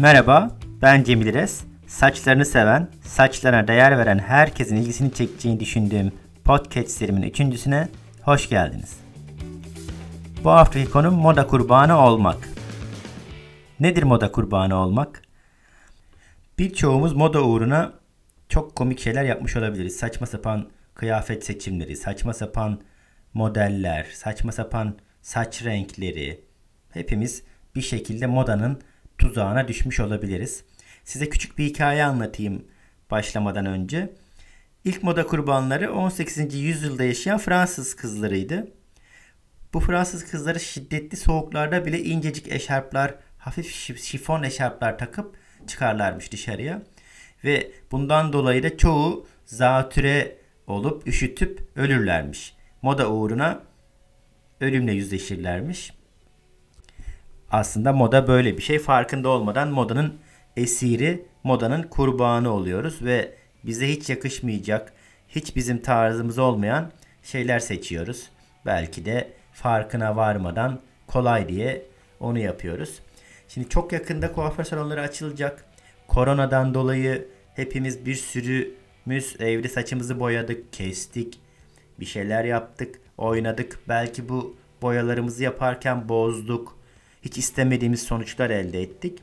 Merhaba, ben Cemil İres. Saçlarını seven, saçlarına değer veren herkesin ilgisini çekeceğini düşündüğüm podcast serimin üçüncüsüne hoş geldiniz. Bu haftaki konum moda kurbanı olmak. Nedir moda kurbanı olmak? Birçoğumuz moda uğruna çok komik şeyler yapmış olabiliriz. Saçma sapan kıyafet seçimleri, saçma sapan modeller, saçma sapan saç renkleri. Hepimiz bir şekilde modanın tuzağına düşmüş olabiliriz. Size küçük bir hikaye anlatayım başlamadan önce. İlk moda kurbanları 18. yüzyılda yaşayan Fransız kızlarıydı. Bu Fransız kızları şiddetli soğuklarda bile incecik eşarplar, hafif şifon eşarplar takıp çıkarlarmış dışarıya. Ve bundan dolayı da çoğu zatüre olup üşütüp ölürlermiş. Moda uğruna ölümle yüzleşirlermiş. Aslında moda böyle bir şey. Farkında olmadan modanın esiri, modanın kurbanı oluyoruz ve bize hiç yakışmayacak, hiç bizim tarzımız olmayan şeyler seçiyoruz. Belki de farkına varmadan kolay diye onu yapıyoruz. Şimdi çok yakında kuaför salonları açılacak. Koronadan dolayı hepimiz bir sürümüz evde saçımızı boyadık, kestik, bir şeyler yaptık, oynadık. Belki bu boyalarımızı yaparken bozduk. Hiç istemediğimiz sonuçlar elde ettik.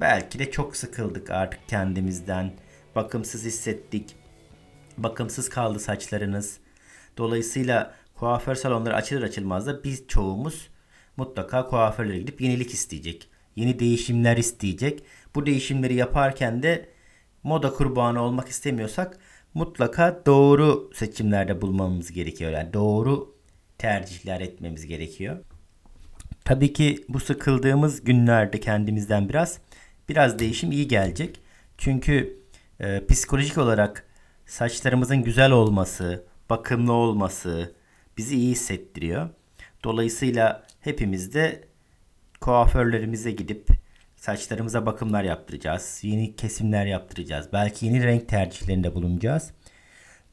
Belki de çok sıkıldık artık kendimizden. Bakımsız hissettik. Bakımsız kaldı saçlarınız. Dolayısıyla kuaför salonları açılır açılmaz da biz çoğumuz mutlaka kuaförlere gidip yenilik isteyecek. Yeni değişimler isteyecek. Bu değişimleri yaparken de moda kurbanı olmak istemiyorsak mutlaka doğru seçimlerde bulmamız gerekiyor. Yani doğru tercihler etmemiz gerekiyor. Tabii ki bu sıkıldığımız günlerde kendimizden biraz biraz değişim iyi gelecek. Çünkü e, psikolojik olarak saçlarımızın güzel olması, bakımlı olması bizi iyi hissettiriyor. Dolayısıyla hepimiz de kuaförlerimize gidip saçlarımıza bakımlar yaptıracağız. Yeni kesimler yaptıracağız. Belki yeni renk tercihlerinde bulunacağız.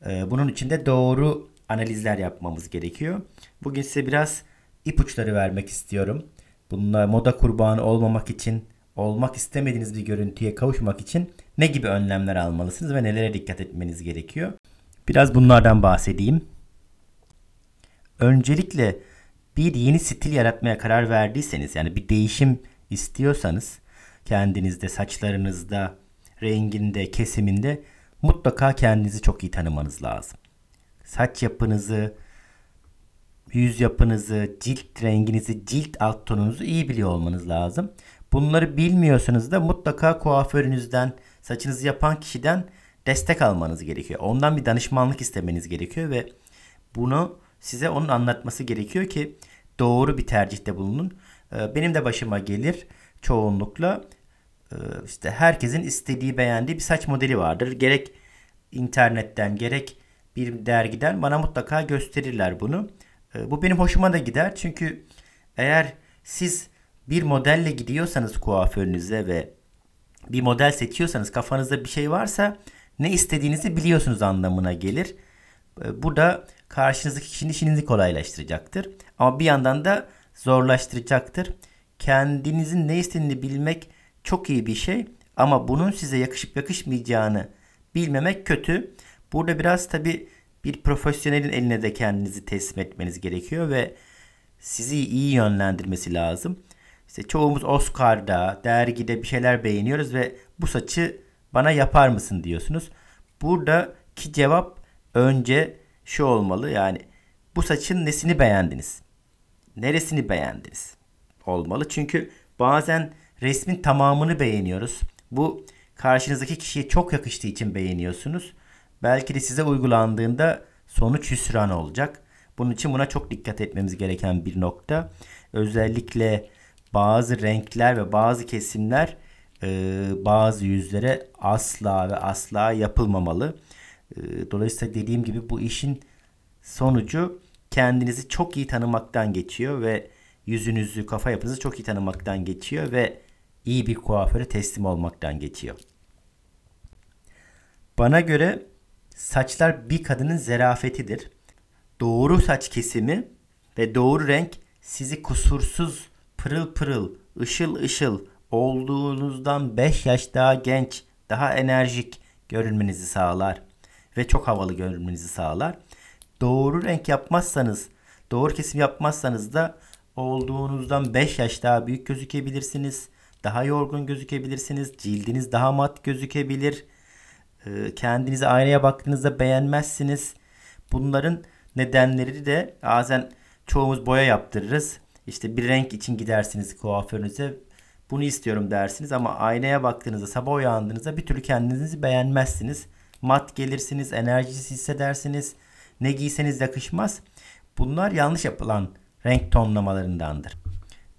E, bunun için de doğru analizler yapmamız gerekiyor. Bugün size biraz ipuçları vermek istiyorum. Bununla moda kurbanı olmamak için, olmak istemediğiniz bir görüntüye kavuşmak için ne gibi önlemler almalısınız ve nelere dikkat etmeniz gerekiyor? Biraz bunlardan bahsedeyim. Öncelikle bir yeni stil yaratmaya karar verdiyseniz yani bir değişim istiyorsanız kendinizde, saçlarınızda, renginde, kesiminde mutlaka kendinizi çok iyi tanımanız lazım. Saç yapınızı, yüz yapınızı, cilt renginizi, cilt alt tonunuzu iyi biliyor olmanız lazım. Bunları bilmiyorsanız da mutlaka kuaförünüzden, saçınızı yapan kişiden destek almanız gerekiyor. Ondan bir danışmanlık istemeniz gerekiyor ve bunu size onun anlatması gerekiyor ki doğru bir tercihte bulunun. Ee, benim de başıma gelir çoğunlukla ee, işte herkesin istediği beğendiği bir saç modeli vardır. Gerek internetten gerek bir dergiden bana mutlaka gösterirler bunu. Ee, bu benim hoşuma da gider çünkü eğer siz bir modelle gidiyorsanız kuaförünüze ve bir model seçiyorsanız kafanızda bir şey varsa ne istediğinizi biliyorsunuz anlamına gelir. Ee, bu da karşınızdaki kişinin işinizi kolaylaştıracaktır. Ama bir yandan da zorlaştıracaktır. Kendinizin ne istediğini bilmek çok iyi bir şey ama bunun size yakışıp yakışmayacağını bilmemek kötü. Burada biraz tabi bir profesyonelin eline de kendinizi teslim etmeniz gerekiyor ve sizi iyi yönlendirmesi lazım. İşte çoğumuz Oscar'da, dergide bir şeyler beğeniyoruz ve bu saçı bana yapar mısın diyorsunuz. Buradaki cevap önce şu olmalı yani bu saçın nesini beğendiniz? Neresini beğendiniz? Olmalı çünkü bazen resmin tamamını beğeniyoruz. Bu karşınızdaki kişiye çok yakıştığı için beğeniyorsunuz. Belki de size uygulandığında sonuç hüsran olacak. Bunun için buna çok dikkat etmemiz gereken bir nokta. Özellikle bazı renkler ve bazı kesimler e, bazı yüzlere asla ve asla yapılmamalı. E, dolayısıyla dediğim gibi bu işin sonucu kendinizi çok iyi tanımaktan geçiyor ve yüzünüzü, kafa yapınızı çok iyi tanımaktan geçiyor ve iyi bir kuaföre teslim olmaktan geçiyor. Bana göre saçlar bir kadının zerafetidir. Doğru saç kesimi ve doğru renk sizi kusursuz, pırıl pırıl, ışıl ışıl, olduğunuzdan 5 yaş daha genç, daha enerjik görünmenizi sağlar ve çok havalı görünmenizi sağlar. Doğru renk yapmazsanız, doğru kesim yapmazsanız da olduğunuzdan 5 yaş daha büyük gözükebilirsiniz. Daha yorgun gözükebilirsiniz. Cildiniz daha mat gözükebilir. Ee, kendinizi aynaya baktığınızda beğenmezsiniz. Bunların nedenleri de bazen çoğumuz boya yaptırırız. İşte bir renk için gidersiniz kuaförünüze. Bunu istiyorum dersiniz ama aynaya baktığınızda sabah uyandığınızda bir türlü kendinizi beğenmezsiniz. Mat gelirsiniz, enerjisiz hissedersiniz. Ne giyseniz yakışmaz. Bunlar yanlış yapılan renk tonlamalarındandır.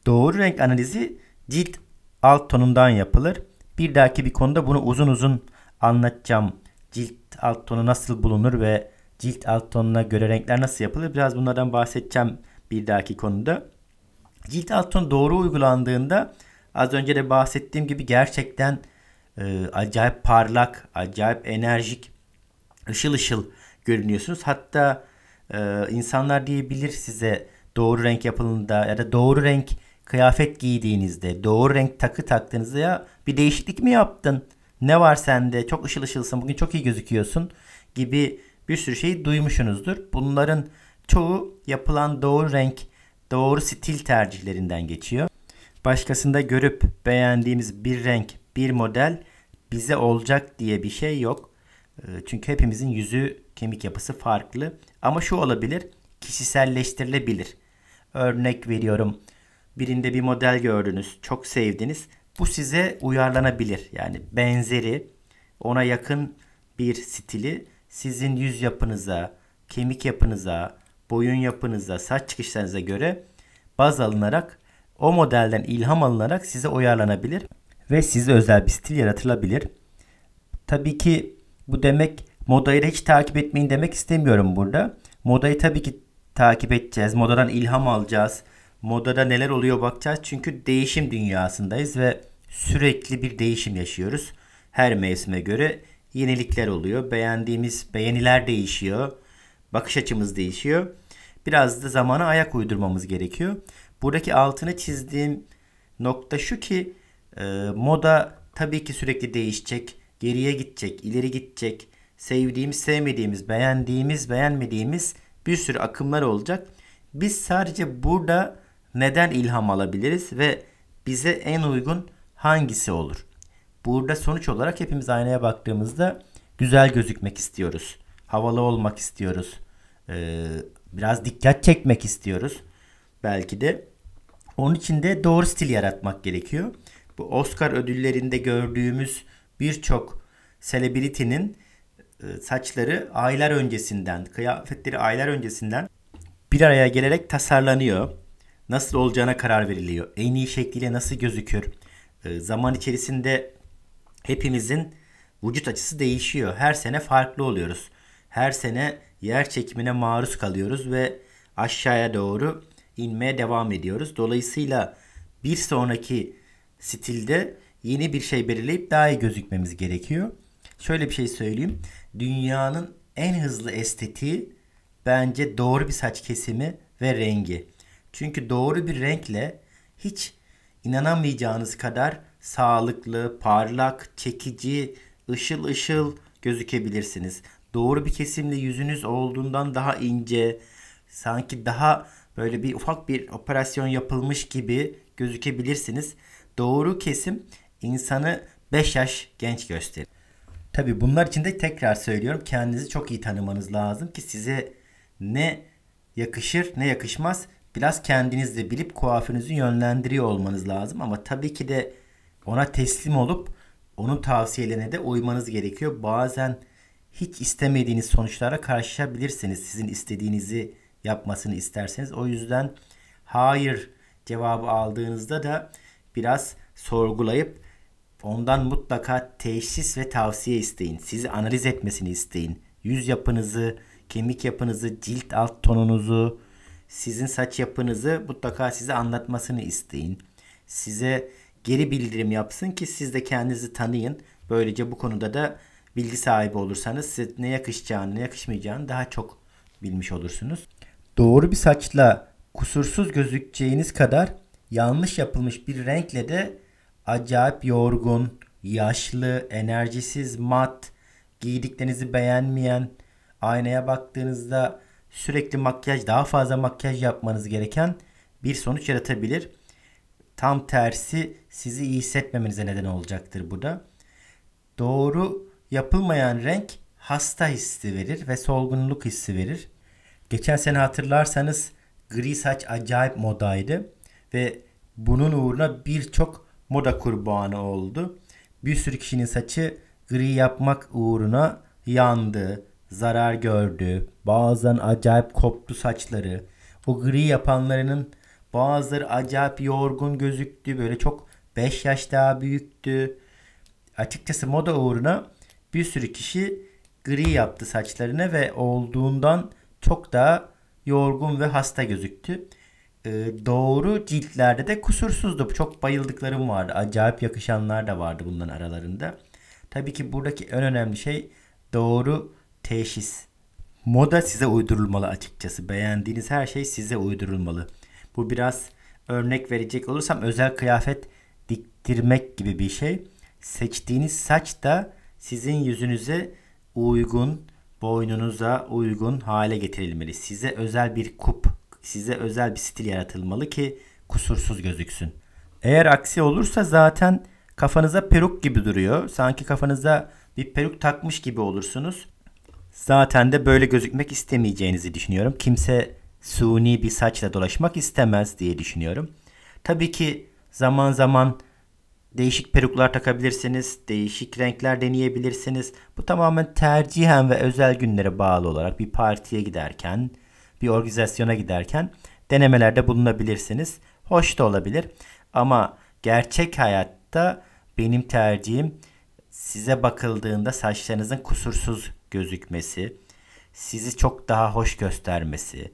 Doğru renk analizi cilt alt tonundan yapılır. Bir dahaki bir konuda bunu uzun uzun anlatacağım. Cilt alt tonu nasıl bulunur ve cilt alt tonuna göre renkler nasıl yapılır? Biraz bunlardan bahsedeceğim bir dahaki konuda. Cilt alt tonu doğru uygulandığında az önce de bahsettiğim gibi gerçekten e, acayip parlak, acayip enerjik, ışıl ışıl görünüyorsunuz. Hatta e, insanlar diyebilir size doğru renk yapılında ya da doğru renk kıyafet giydiğinizde, doğru renk takı taktığınızda ya bir değişiklik mi yaptın? Ne var sende? Çok ışıl ışılsın. Bugün çok iyi gözüküyorsun gibi bir sürü şey duymuşsunuzdur. Bunların çoğu yapılan doğru renk, doğru stil tercihlerinden geçiyor. Başkasında görüp beğendiğimiz bir renk, bir model bize olacak diye bir şey yok. Ee, çünkü hepimizin yüzü, kemik yapısı farklı. Ama şu olabilir, kişiselleştirilebilir. Örnek veriyorum. Birinde bir model gördünüz, çok sevdiniz. Bu size uyarlanabilir. Yani benzeri, ona yakın bir stili sizin yüz yapınıza, kemik yapınıza, boyun yapınıza, saç çıkışlarınıza göre baz alınarak o modelden ilham alınarak size uyarlanabilir ve size özel bir stil yaratılabilir. Tabii ki bu demek modayı da hiç takip etmeyin demek istemiyorum burada. Modayı tabii ki takip edeceğiz. Modadan ilham alacağız. Modada neler oluyor bakacağız. Çünkü değişim dünyasındayız ve sürekli bir değişim yaşıyoruz. Her mevsime göre yenilikler oluyor. Beğendiğimiz beğeniler değişiyor. Bakış açımız değişiyor. Biraz da zamana ayak uydurmamız gerekiyor. Buradaki altını çizdiğim nokta şu ki e, moda tabii ki sürekli değişecek. Geriye gidecek, ileri gidecek. Sevdiğimiz, sevmediğimiz, beğendiğimiz, beğenmediğimiz bir sürü akımlar olacak. Biz sadece burada neden ilham alabiliriz ve bize en uygun hangisi olur? Burada sonuç olarak hepimiz aynaya baktığımızda güzel gözükmek istiyoruz. Havalı olmak istiyoruz. Ee, biraz dikkat çekmek istiyoruz. Belki de. Onun için de doğru stil yaratmak gerekiyor. Bu Oscar ödüllerinde gördüğümüz birçok selebriti'nin e, saçları aylar öncesinden, kıyafetleri aylar öncesinden bir araya gelerek tasarlanıyor. Nasıl olacağına karar veriliyor. En iyi şekliyle nasıl gözükür? E, zaman içerisinde hepimizin vücut açısı değişiyor. Her sene farklı oluyoruz. Her sene yer çekimine maruz kalıyoruz ve aşağıya doğru inmeye devam ediyoruz. Dolayısıyla bir sonraki stilde yeni bir şey belirleyip daha iyi gözükmemiz gerekiyor. Şöyle bir şey söyleyeyim. Dünyanın en hızlı estetiği bence doğru bir saç kesimi ve rengi. Çünkü doğru bir renkle hiç inanamayacağınız kadar sağlıklı, parlak, çekici, ışıl ışıl gözükebilirsiniz. Doğru bir kesimle yüzünüz olduğundan daha ince, sanki daha böyle bir ufak bir operasyon yapılmış gibi gözükebilirsiniz. Doğru kesim insanı 5 yaş genç gösterir. Tabi bunlar için de tekrar söylüyorum kendinizi çok iyi tanımanız lazım ki size ne yakışır ne yakışmaz biraz kendiniz de bilip kuaförünüzü yönlendiriyor olmanız lazım. Ama tabii ki de ona teslim olup onun tavsiyelerine de uymanız gerekiyor. Bazen hiç istemediğiniz sonuçlara karşılaşabilirsiniz. Sizin istediğinizi yapmasını isterseniz. O yüzden hayır cevabı aldığınızda da biraz sorgulayıp ondan mutlaka teşhis ve tavsiye isteyin. Sizi analiz etmesini isteyin. Yüz yapınızı, kemik yapınızı, cilt alt tonunuzu, sizin saç yapınızı mutlaka size anlatmasını isteyin. Size geri bildirim yapsın ki siz de kendinizi tanıyın. Böylece bu konuda da bilgi sahibi olursanız size ne yakışacağını, ne yakışmayacağını daha çok bilmiş olursunuz. Doğru bir saçla kusursuz gözükeceğiniz kadar yanlış yapılmış bir renkle de acayip yorgun, yaşlı, enerjisiz, mat, giydiklerinizi beğenmeyen, aynaya baktığınızda sürekli makyaj, daha fazla makyaj yapmanız gereken bir sonuç yaratabilir. Tam tersi sizi iyi hissetmemenize neden olacaktır bu da. Doğru yapılmayan renk hasta hissi verir ve solgunluk hissi verir. Geçen sene hatırlarsanız gri saç acayip modaydı ve bunun uğruna birçok moda kurbanı oldu. Bir sürü kişinin saçı gri yapmak uğruna yandı, zarar gördü. Bazen acayip koptu saçları. O gri yapanlarının bazıları acayip yorgun gözüktü. Böyle çok 5 yaş daha büyüktü. Açıkçası moda uğruna bir sürü kişi gri yaptı saçlarını ve olduğundan çok daha yorgun ve hasta gözüktü. Ee, doğru ciltlerde de kusursuzdu. Çok bayıldıklarım vardı. Acayip yakışanlar da vardı bunların aralarında. Tabii ki buradaki en önemli şey doğru teşhis. Moda size uydurulmalı açıkçası. Beğendiğiniz her şey size uydurulmalı. Bu biraz örnek verecek olursam özel kıyafet diktirmek gibi bir şey. Seçtiğiniz saç da sizin yüzünüze uygun, boynunuza uygun hale getirilmeli. Size özel bir kup, size özel bir stil yaratılmalı ki kusursuz gözüksün. Eğer aksi olursa zaten kafanıza peruk gibi duruyor. Sanki kafanıza bir peruk takmış gibi olursunuz. Zaten de böyle gözükmek istemeyeceğinizi düşünüyorum. Kimse suni bir saçla dolaşmak istemez diye düşünüyorum. Tabii ki zaman zaman değişik peruklar takabilirsiniz, değişik renkler deneyebilirsiniz. Bu tamamen tercihen ve özel günlere bağlı olarak bir partiye giderken, bir organizasyona giderken denemelerde bulunabilirsiniz. Hoş da olabilir ama gerçek hayatta benim tercihim size bakıldığında saçlarınızın kusursuz gözükmesi, sizi çok daha hoş göstermesi,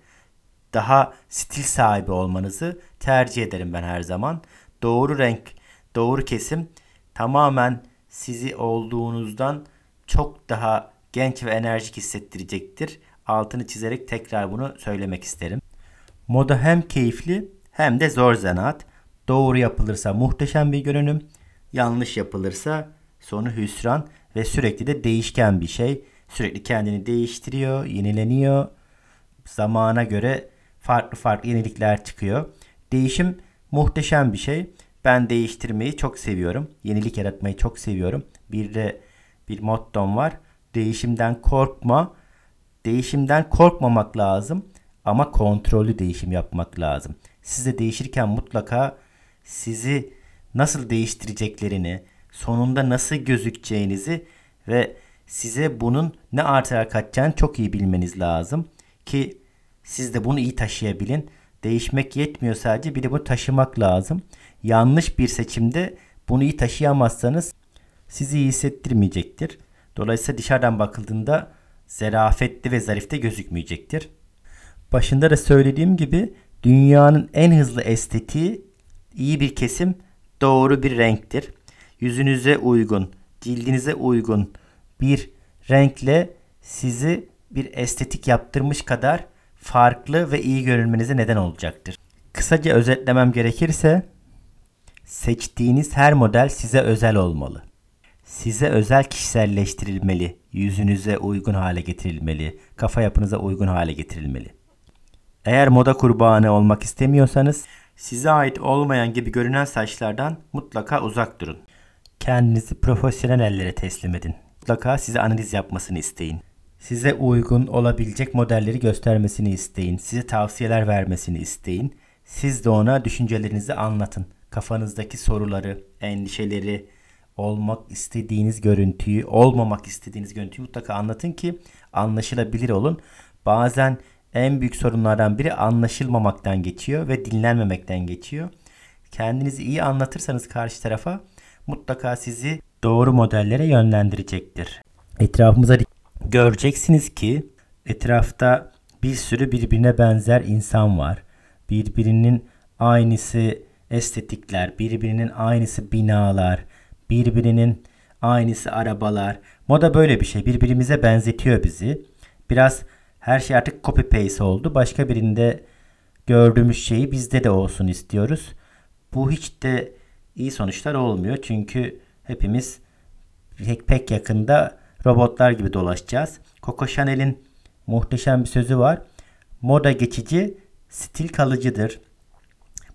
daha stil sahibi olmanızı tercih ederim ben her zaman. Doğru renk, doğru kesim tamamen sizi olduğunuzdan çok daha genç ve enerjik hissettirecektir. Altını çizerek tekrar bunu söylemek isterim. Moda hem keyifli hem de zor zanaat. Doğru yapılırsa muhteşem bir görünüm, yanlış yapılırsa sonu hüsran ve sürekli de değişken bir şey. Sürekli kendini değiştiriyor, yenileniyor. Zamana göre farklı farklı yenilikler çıkıyor. Değişim muhteşem bir şey. Ben değiştirmeyi çok seviyorum. Yenilik yaratmayı çok seviyorum. Bir de bir mottom var. Değişimden korkma. Değişimden korkmamak lazım ama kontrollü değişim yapmak lazım. Siz de değişirken mutlaka sizi nasıl değiştireceklerini, sonunda nasıl gözükeceğinizi ve size bunun ne artılar katacağını çok iyi bilmeniz lazım ki siz de bunu iyi taşıyabilin. Değişmek yetmiyor sadece bir de bunu taşımak lazım. Yanlış bir seçimde bunu iyi taşıyamazsanız sizi iyi hissettirmeyecektir. Dolayısıyla dışarıdan bakıldığında zerafetli ve zarifte gözükmeyecektir. Başında da söylediğim gibi dünyanın en hızlı estetiği iyi bir kesim doğru bir renktir. Yüzünüze uygun, cildinize uygun bir renkle sizi bir estetik yaptırmış kadar farklı ve iyi görünmenize neden olacaktır. Kısaca özetlemem gerekirse seçtiğiniz her model size özel olmalı. Size özel kişiselleştirilmeli, yüzünüze uygun hale getirilmeli, kafa yapınıza uygun hale getirilmeli. Eğer moda kurbanı olmak istemiyorsanız size ait olmayan gibi görünen saçlardan mutlaka uzak durun. Kendinizi profesyonel ellere teslim edin. Mutlaka size analiz yapmasını isteyin. Size uygun olabilecek modelleri göstermesini isteyin. Size tavsiyeler vermesini isteyin. Siz de ona düşüncelerinizi anlatın. Kafanızdaki soruları, endişeleri, olmak istediğiniz görüntüyü, olmamak istediğiniz görüntüyü mutlaka anlatın ki anlaşılabilir olun. Bazen en büyük sorunlardan biri anlaşılmamaktan geçiyor ve dinlenmemekten geçiyor. Kendinizi iyi anlatırsanız karşı tarafa mutlaka sizi doğru modellere yönlendirecektir. Etrafımıza göreceksiniz ki etrafta bir sürü birbirine benzer insan var. Birbirinin aynısı estetikler, birbirinin aynısı binalar, birbirinin aynısı arabalar. Moda böyle bir şey. Birbirimize benzetiyor bizi. Biraz her şey artık copy paste oldu. Başka birinde gördüğümüz şeyi bizde de olsun istiyoruz. Bu hiç de iyi sonuçlar olmuyor. Çünkü hepimiz pek, pek yakında robotlar gibi dolaşacağız. Coco Chanel'in muhteşem bir sözü var. Moda geçici, stil kalıcıdır.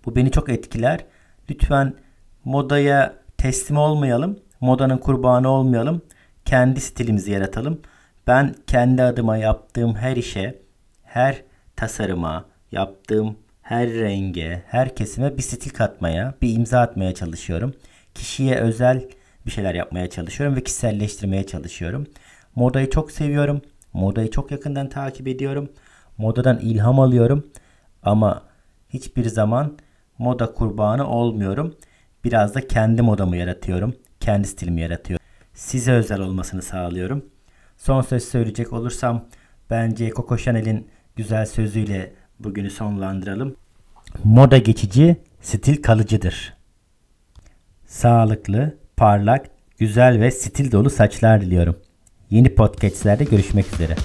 Bu beni çok etkiler. Lütfen modaya teslim olmayalım. Modanın kurbanı olmayalım. Kendi stilimizi yaratalım. Ben kendi adıma yaptığım her işe, her tasarıma, yaptığım her renge, her kesime bir stil katmaya, bir imza atmaya çalışıyorum. Kişiye özel bir şeyler yapmaya çalışıyorum ve kişiselleştirmeye çalışıyorum. Modayı çok seviyorum. Modayı çok yakından takip ediyorum. Modadan ilham alıyorum. Ama hiçbir zaman moda kurbanı olmuyorum. Biraz da kendi modamı yaratıyorum. Kendi stilimi yaratıyorum. Size özel olmasını sağlıyorum. Son söz söyleyecek olursam bence Coco Chanel'in güzel sözüyle bugünü sonlandıralım. Moda geçici, stil kalıcıdır. Sağlıklı, parlak, güzel ve stil dolu saçlar diliyorum. Yeni podcastlerde görüşmek üzere.